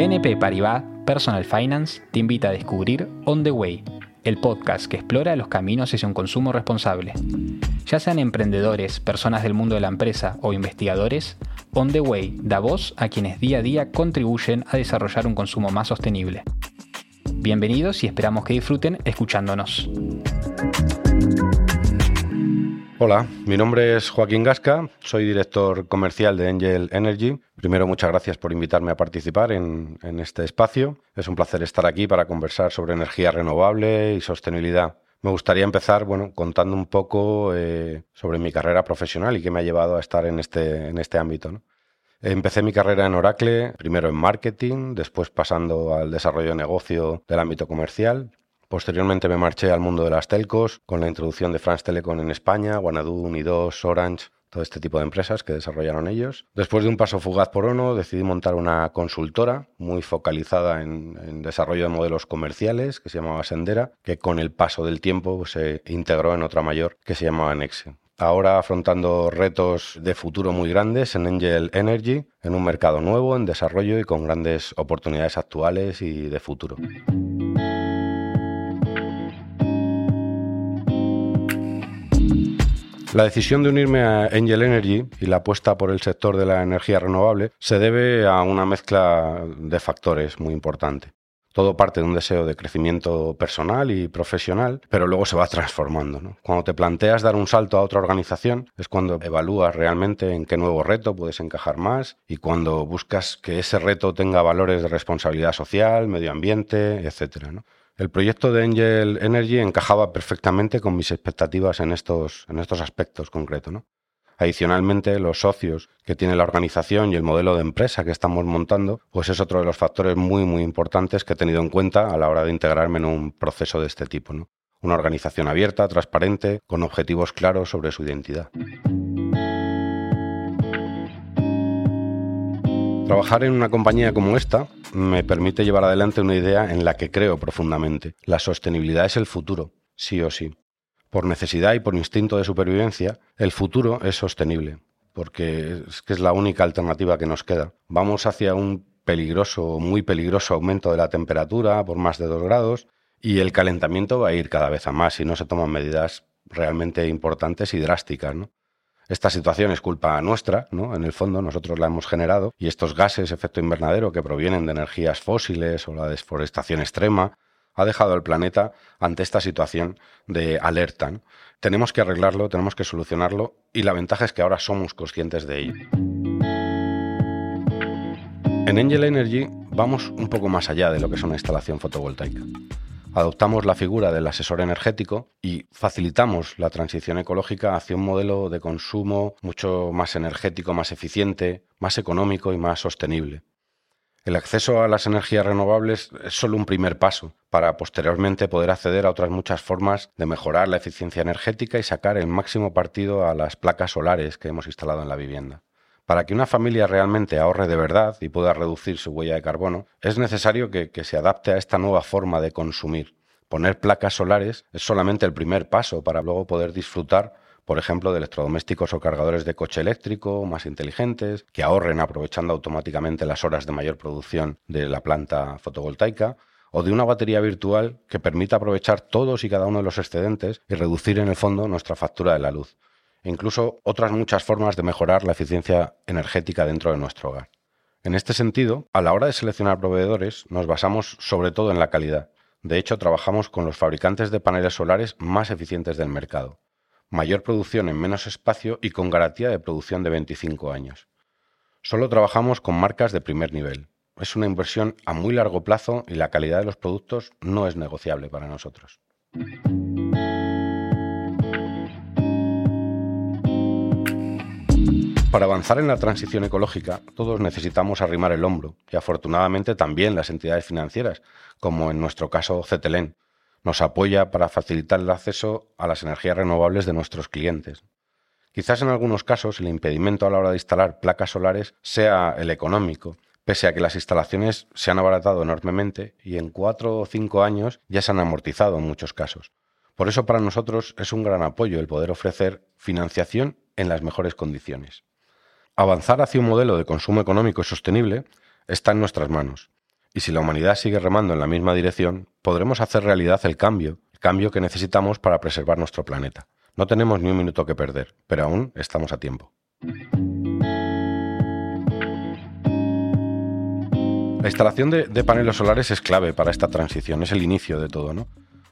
BNP Paribas Personal Finance te invita a descubrir On the Way, el podcast que explora los caminos hacia un consumo responsable. Ya sean emprendedores, personas del mundo de la empresa o investigadores, On the Way da voz a quienes día a día contribuyen a desarrollar un consumo más sostenible. Bienvenidos y esperamos que disfruten escuchándonos. Hola, mi nombre es Joaquín Gasca, soy director comercial de Angel Energy. Primero, muchas gracias por invitarme a participar en, este espacio. Es un placer estar aquí para conversar sobre energía renovable y sostenibilidad. Me gustaría empezar bueno, contando un poco eh, sobre mi carrera profesional y qué me ha llevado a estar en este, en este ámbito. Empecé mi carrera en Oracle, primero en marketing, después pasando al desarrollo de negocio del ámbito comercial Posteriormente me marché al mundo de las telcos con la introducción de France Telecom en España, Guanadu, Unidos, Orange, todo este tipo de empresas que desarrollaron ellos. Después de un paso fugaz por ONU, decidí montar una consultora muy focalizada en, desarrollo de modelos comerciales que se llamaba Sendera, que con el paso del tiempo se integró en otra mayor que se llamaba Nexe. Ahora afrontando retos de futuro muy grandes en Angel Energy, en un mercado nuevo, en desarrollo y con grandes oportunidades actuales y de futuro. La decisión de unirme a Angel Energy y la apuesta por el sector de la energía renovable se debe a una mezcla de factores muy importante. Todo parte de un deseo de crecimiento personal y profesional, pero luego se va transformando. Cuando te planteas dar un salto a otra organización es cuando evalúas realmente en qué nuevo reto puedes encajar más y cuando buscas que ese reto tenga valores de responsabilidad social, medio ambiente, etc. El proyecto de Angel Energy encajaba perfectamente con mis expectativas en estos, en estos aspectos concretos. Adicionalmente, los socios que tiene la organización y el modelo de empresa que estamos montando, pues es otro de los factores muy, muy importantes que he tenido en cuenta a la hora de integrarme en un proceso de este tipo. Una organización abierta, transparente, con objetivos claros sobre su identidad. Trabajar en una compañía como esta me permite llevar adelante una idea en la que creo profundamente. La sostenibilidad es el futuro, sí o sí. Por necesidad y por instinto de supervivencia, el futuro es sostenible, porque es que es la única alternativa que nos queda. Vamos hacia un peligroso, muy peligroso aumento de la temperatura por más de dos grados y el calentamiento va a ir cada vez a más si no se toman medidas realmente importantes y drásticas. ¿no? Esta situación es culpa nuestra, ¿no? En el fondo nosotros la hemos generado y estos gases efecto invernadero que provienen de energías fósiles o la deforestación extrema ha dejado al planeta ante esta situación de alerta. Tenemos que arreglarlo, tenemos que solucionarlo y la ventaja es que ahora somos conscientes de ello. En Angel Energy vamos un poco más allá de lo que es una instalación fotovoltaica adoptamos la figura del asesor energético y facilitamos la transición ecológica hacia un modelo de consumo mucho más energético, más eficiente, más económico y más sostenible. El acceso a las energías renovables es solo un primer paso para posteriormente poder acceder a otras muchas formas de mejorar la eficiencia energética y sacar el máximo partido a las placas solares que hemos instalado en la vivienda. Para que una familia realmente ahorre de verdad y pueda reducir su huella de carbono, es necesario que, se adapte a esta nueva forma de consumir. Poner placas solares es solamente el primer paso para luego poder disfrutar por ejemplo, de electrodomésticos o cargadores de coche eléctrico más inteligentes, que ahorren aprovechando automáticamente las horas de mayor producción de la planta fotovoltaica, o de una batería virtual que permita aprovechar todos y cada uno de los excedentes y reducir en el fondo nuestra factura de la luz e incluso otras muchas formas de mejorar la eficiencia energética dentro de nuestro hogar. En este sentido, a la hora de seleccionar proveedores, nos basamos sobre todo en la calidad. De hecho, trabajamos con los fabricantes de paneles solares más eficientes del mercado. Mayor producción en menos espacio y con garantía de producción de 25 años. Solo trabajamos con marcas de primer nivel. Es una inversión a muy largo plazo y la calidad de los productos no es negociable para nosotros. Para avanzar en la transición ecológica, todos necesitamos arrimar el hombro, y afortunadamente también las entidades financieras, como en nuestro caso CETELEN, nos apoya para facilitar el acceso a las energías renovables de nuestros clientes. Quizás en algunos casos el impedimento a la hora de instalar placas solares sea el económico, pese a que las instalaciones se han abaratado enormemente y en cuatro o cinco años ya se han amortizado en muchos casos. Por eso para nosotros es un gran apoyo el poder ofrecer financiación en las mejores condiciones. Avanzar hacia un modelo de consumo económico y sostenible está en nuestras manos. Y si la humanidad sigue remando en la misma dirección, podremos hacer realidad el cambio, el cambio que necesitamos para preservar nuestro planeta. No tenemos ni un minuto que perder, pero aún estamos a tiempo. La instalación de, paneles solares es clave para esta transición, es el inicio de todo, ¿no?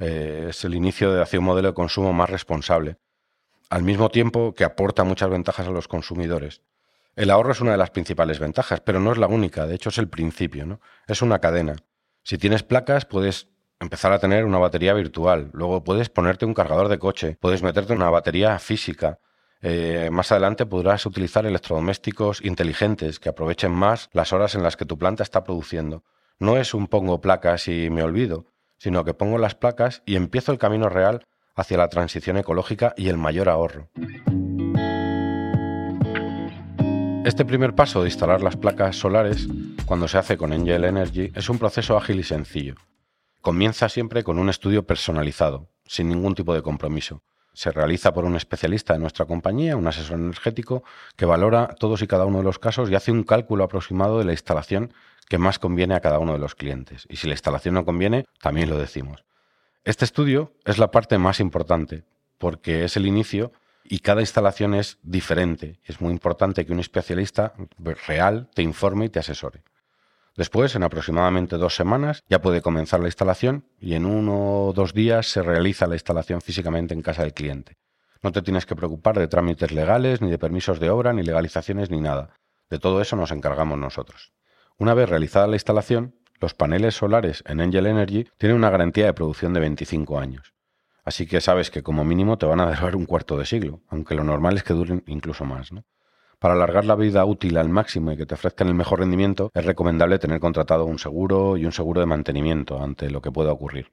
Eh, es el inicio de hacia un modelo de consumo más responsable, al mismo tiempo que aporta muchas ventajas a los consumidores. El ahorro es una de las principales ventajas, pero no es la única, de hecho es el principio, ¿no? Es una cadena. Si tienes placas, puedes empezar a tener una batería virtual, luego puedes ponerte un cargador de coche, puedes meterte una batería física, eh, más adelante podrás utilizar electrodomésticos inteligentes que aprovechen más las horas en las que tu planta está produciendo. No es un pongo placas y me olvido, sino que pongo las placas y empiezo el camino real hacia la transición ecológica y el mayor ahorro. Este primer paso de instalar las placas solares, cuando se hace con Angel Energy, es un proceso ágil y sencillo. Comienza siempre con un estudio personalizado, sin ningún tipo de compromiso se realiza por un especialista de nuestra compañía, un asesor energético, que valora todos y cada uno de los casos y hace un cálculo aproximado de la instalación que más conviene a cada uno de los clientes. Y si la instalación no conviene, también lo decimos. Este estudio es la parte más importante, porque es el inicio y cada instalación es diferente. Es muy importante que un especialista real te informe y te asesore. Después, en aproximadamente dos semanas, ya puede comenzar la instalación y en uno o dos días se realiza la instalación físicamente en casa del cliente. No te tienes que preocupar de trámites legales, ni de permisos de obra, ni legalizaciones, ni nada. De todo eso nos encargamos nosotros. Una vez realizada la instalación, los paneles solares en Angel Energy tienen una garantía de producción de 25 años. Así que sabes que como mínimo te van a durar un cuarto de siglo, aunque lo normal es que duren incluso más. ¿no? Para alargar la vida útil al máximo y que te ofrezcan el mejor rendimiento, es recomendable tener contratado un seguro y un seguro de mantenimiento ante lo que pueda ocurrir.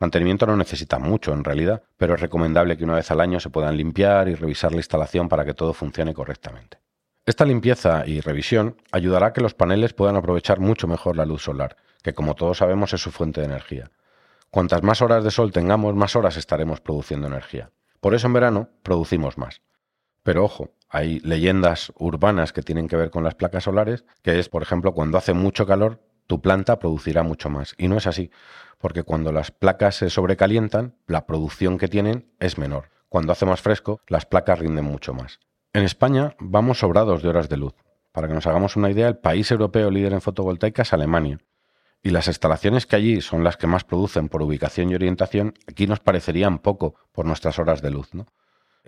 Mantenimiento no necesita mucho en realidad, pero es recomendable que una vez al año se puedan limpiar y revisar la instalación para que todo funcione correctamente. Esta limpieza y revisión ayudará a que los paneles puedan aprovechar mucho mejor la luz solar, que como todos sabemos es su fuente de energía. Cuantas más horas de sol tengamos, más horas estaremos produciendo energía. Por eso en verano producimos más. Pero ojo, hay leyendas urbanas que tienen que ver con las placas solares, que es, por ejemplo, cuando hace mucho calor, tu planta producirá mucho más. Y no es así, porque cuando las placas se sobrecalientan, la producción que tienen es menor. Cuando hace más fresco, las placas rinden mucho más. En España vamos sobrados de horas de luz. Para que nos hagamos una idea, el país europeo líder en fotovoltaica es Alemania. Y las instalaciones que allí son las que más producen por ubicación y orientación, aquí nos parecerían poco por nuestras horas de luz. ¿no?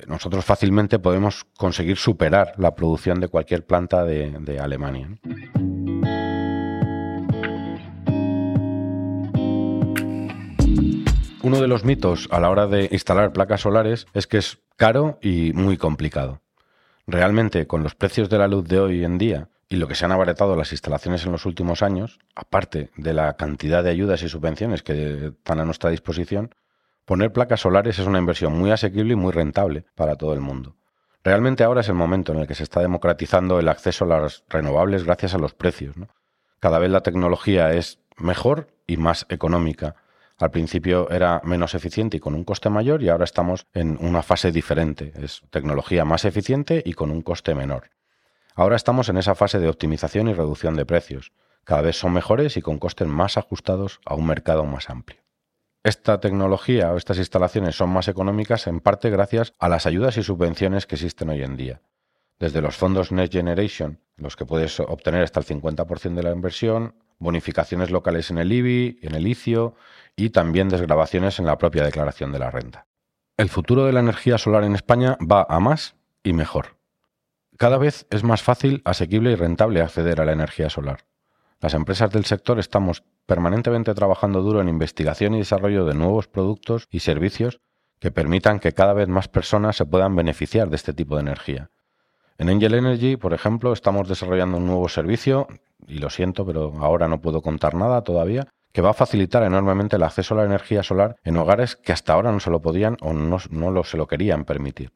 nosotros fácilmente podemos conseguir superar la producción de cualquier planta de, Alemania. Uno de los mitos a la hora de instalar placas solares es que es caro y muy complicado. Realmente, con los precios de la luz de hoy en día y lo que se han abaratado las instalaciones en los últimos años, aparte de la cantidad de ayudas y subvenciones que están a nuestra disposición, Poner placas solares es una inversión muy asequible y muy rentable para todo el mundo. Realmente ahora es el momento en el que se está democratizando el acceso a las renovables gracias a los precios. Cada vez la tecnología es mejor y más económica. Al principio era menos eficiente y con un coste mayor y ahora estamos en una fase diferente. Es tecnología más eficiente y con un coste menor. Ahora estamos en esa fase de optimización y reducción de precios. Cada vez son mejores y con costes más ajustados a un mercado más amplio. Esta tecnología o estas instalaciones son más económicas en parte gracias a las ayudas y subvenciones que existen hoy en día. Desde los fondos Next Generation, los que puedes obtener hasta el 50% de la inversión, bonificaciones locales en el IBI, en el ICIO y también desgrabaciones en la propia declaración de la renta. El futuro de la energía solar en España va a más y mejor. Cada vez es más fácil, asequible y rentable acceder a la energía solar. Las empresas del sector estamos permanentemente trabajando duro en investigación y desarrollo de nuevos productos y servicios que permitan que cada vez más personas se puedan beneficiar de este tipo de energía. En Angel Energy, por ejemplo, estamos desarrollando un nuevo servicio, y lo siento, pero ahora no puedo contar nada todavía, que va a facilitar enormemente el acceso a la energía solar en hogares que hasta ahora no se lo podían o no, lo, se lo querían permitir.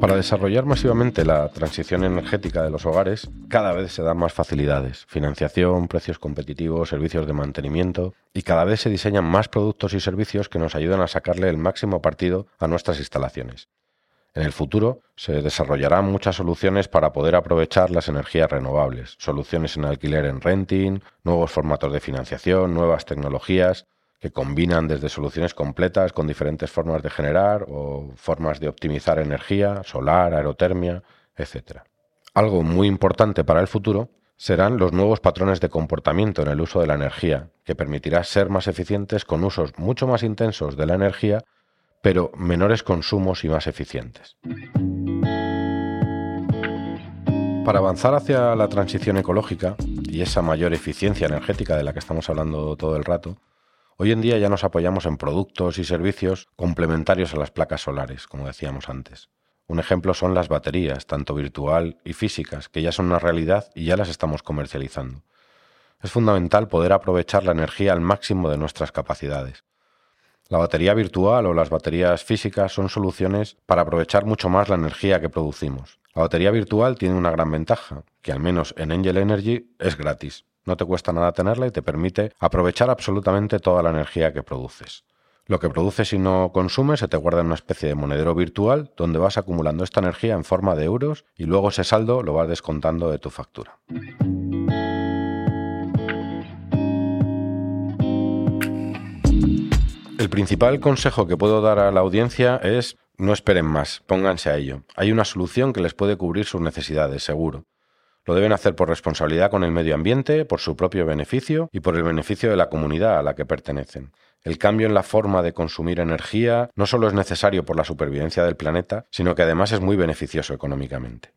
Para desarrollar masivamente la transición energética de los hogares, cada vez se dan más facilidades, financiación, precios competitivos, servicios de mantenimiento, y cada vez se diseñan más productos y servicios que nos ayudan a sacarle el máximo partido a nuestras instalaciones. En el futuro se desarrollarán muchas soluciones para poder aprovechar las energías renovables, soluciones en alquiler en renting, nuevos formatos de financiación, nuevas tecnologías que combinan desde soluciones completas con diferentes formas de generar o formas de optimizar energía, solar, aerotermia, etc. Algo muy importante para el futuro serán los nuevos patrones de comportamiento en el uso de la energía, que permitirá ser más eficientes con usos mucho más intensos de la energía pero menores consumos y más eficientes. Para avanzar hacia la transición ecológica y esa mayor eficiencia energética de la que estamos hablando todo el rato, hoy en día ya nos apoyamos en productos y servicios complementarios a las placas solares, como decíamos antes. Un ejemplo son las baterías, tanto virtual y físicas, que ya son una realidad y ya las estamos comercializando. Es fundamental poder aprovechar la energía al máximo de nuestras capacidades, la batería virtual o las baterías físicas son soluciones para aprovechar mucho más la energía que producimos. La batería virtual tiene una gran ventaja, que al menos en Angel Energy es gratis. No te cuesta nada tenerla y te permite aprovechar absolutamente toda la energía que produces. Lo que produces y no consumes se te guarda en una especie de monedero virtual donde vas acumulando esta energía en forma de euros y luego ese saldo lo vas descontando de tu factura. El principal consejo que puedo dar a la audiencia es no esperen más, pónganse a ello. Hay una solución que les puede cubrir sus necesidades, seguro. Lo deben hacer por responsabilidad con el medio ambiente, por su propio beneficio y por el beneficio de la comunidad a la que pertenecen. El cambio en la forma de consumir energía no solo es necesario por la supervivencia del planeta, sino que además es muy beneficioso económicamente.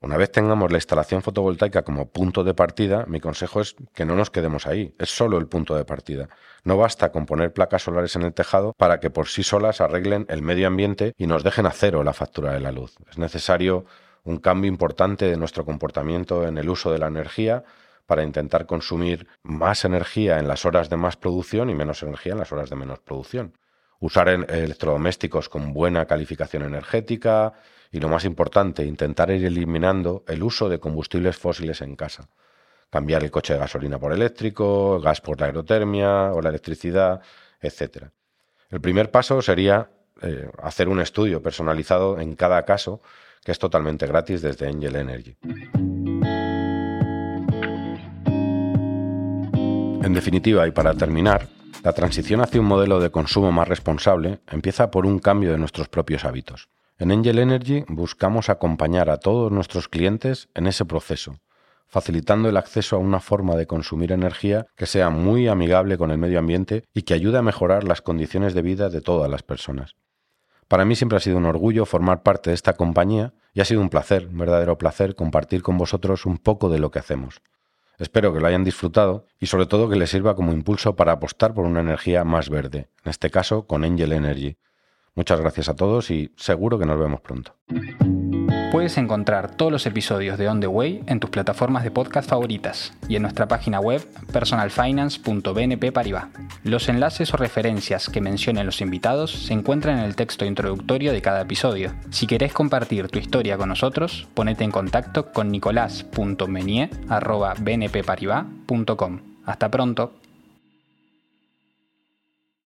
Una vez tengamos la instalación fotovoltaica como punto de partida, mi consejo es que no nos quedemos ahí, es solo el punto de partida. No basta con poner placas solares en el tejado para que por sí solas arreglen el medio ambiente y nos dejen a cero la factura de la luz. Es necesario un cambio importante de nuestro comportamiento en el uso de la energía para intentar consumir más energía en las horas de más producción y menos energía en las horas de menos producción. Usar electrodomésticos con buena calificación energética, y lo más importante, intentar ir eliminando el uso de combustibles fósiles en casa. Cambiar el coche de gasolina por eléctrico, gas por la aerotermia o la electricidad, etc. El primer paso sería eh, hacer un estudio personalizado en cada caso, que es totalmente gratis desde Angel Energy. En definitiva, y para terminar, la transición hacia un modelo de consumo más responsable empieza por un cambio de nuestros propios hábitos. En Angel Energy buscamos acompañar a todos nuestros clientes en ese proceso, facilitando el acceso a una forma de consumir energía que sea muy amigable con el medio ambiente y que ayude a mejorar las condiciones de vida de todas las personas. Para mí siempre ha sido un orgullo formar parte de esta compañía y ha sido un placer, un verdadero placer, compartir con vosotros un poco de lo que hacemos. Espero que lo hayan disfrutado y sobre todo que les sirva como impulso para apostar por una energía más verde, en este caso con Angel Energy. Muchas gracias a todos y seguro que nos vemos pronto. Puedes encontrar todos los episodios de On the Way en tus plataformas de podcast favoritas y en nuestra página web personalfinance.bnp Paribas. Los enlaces o referencias que mencionen los invitados se encuentran en el texto introductorio de cada episodio. Si querés compartir tu historia con nosotros, ponete en contacto con nicolás.menier.bnpparibas.com. Hasta pronto.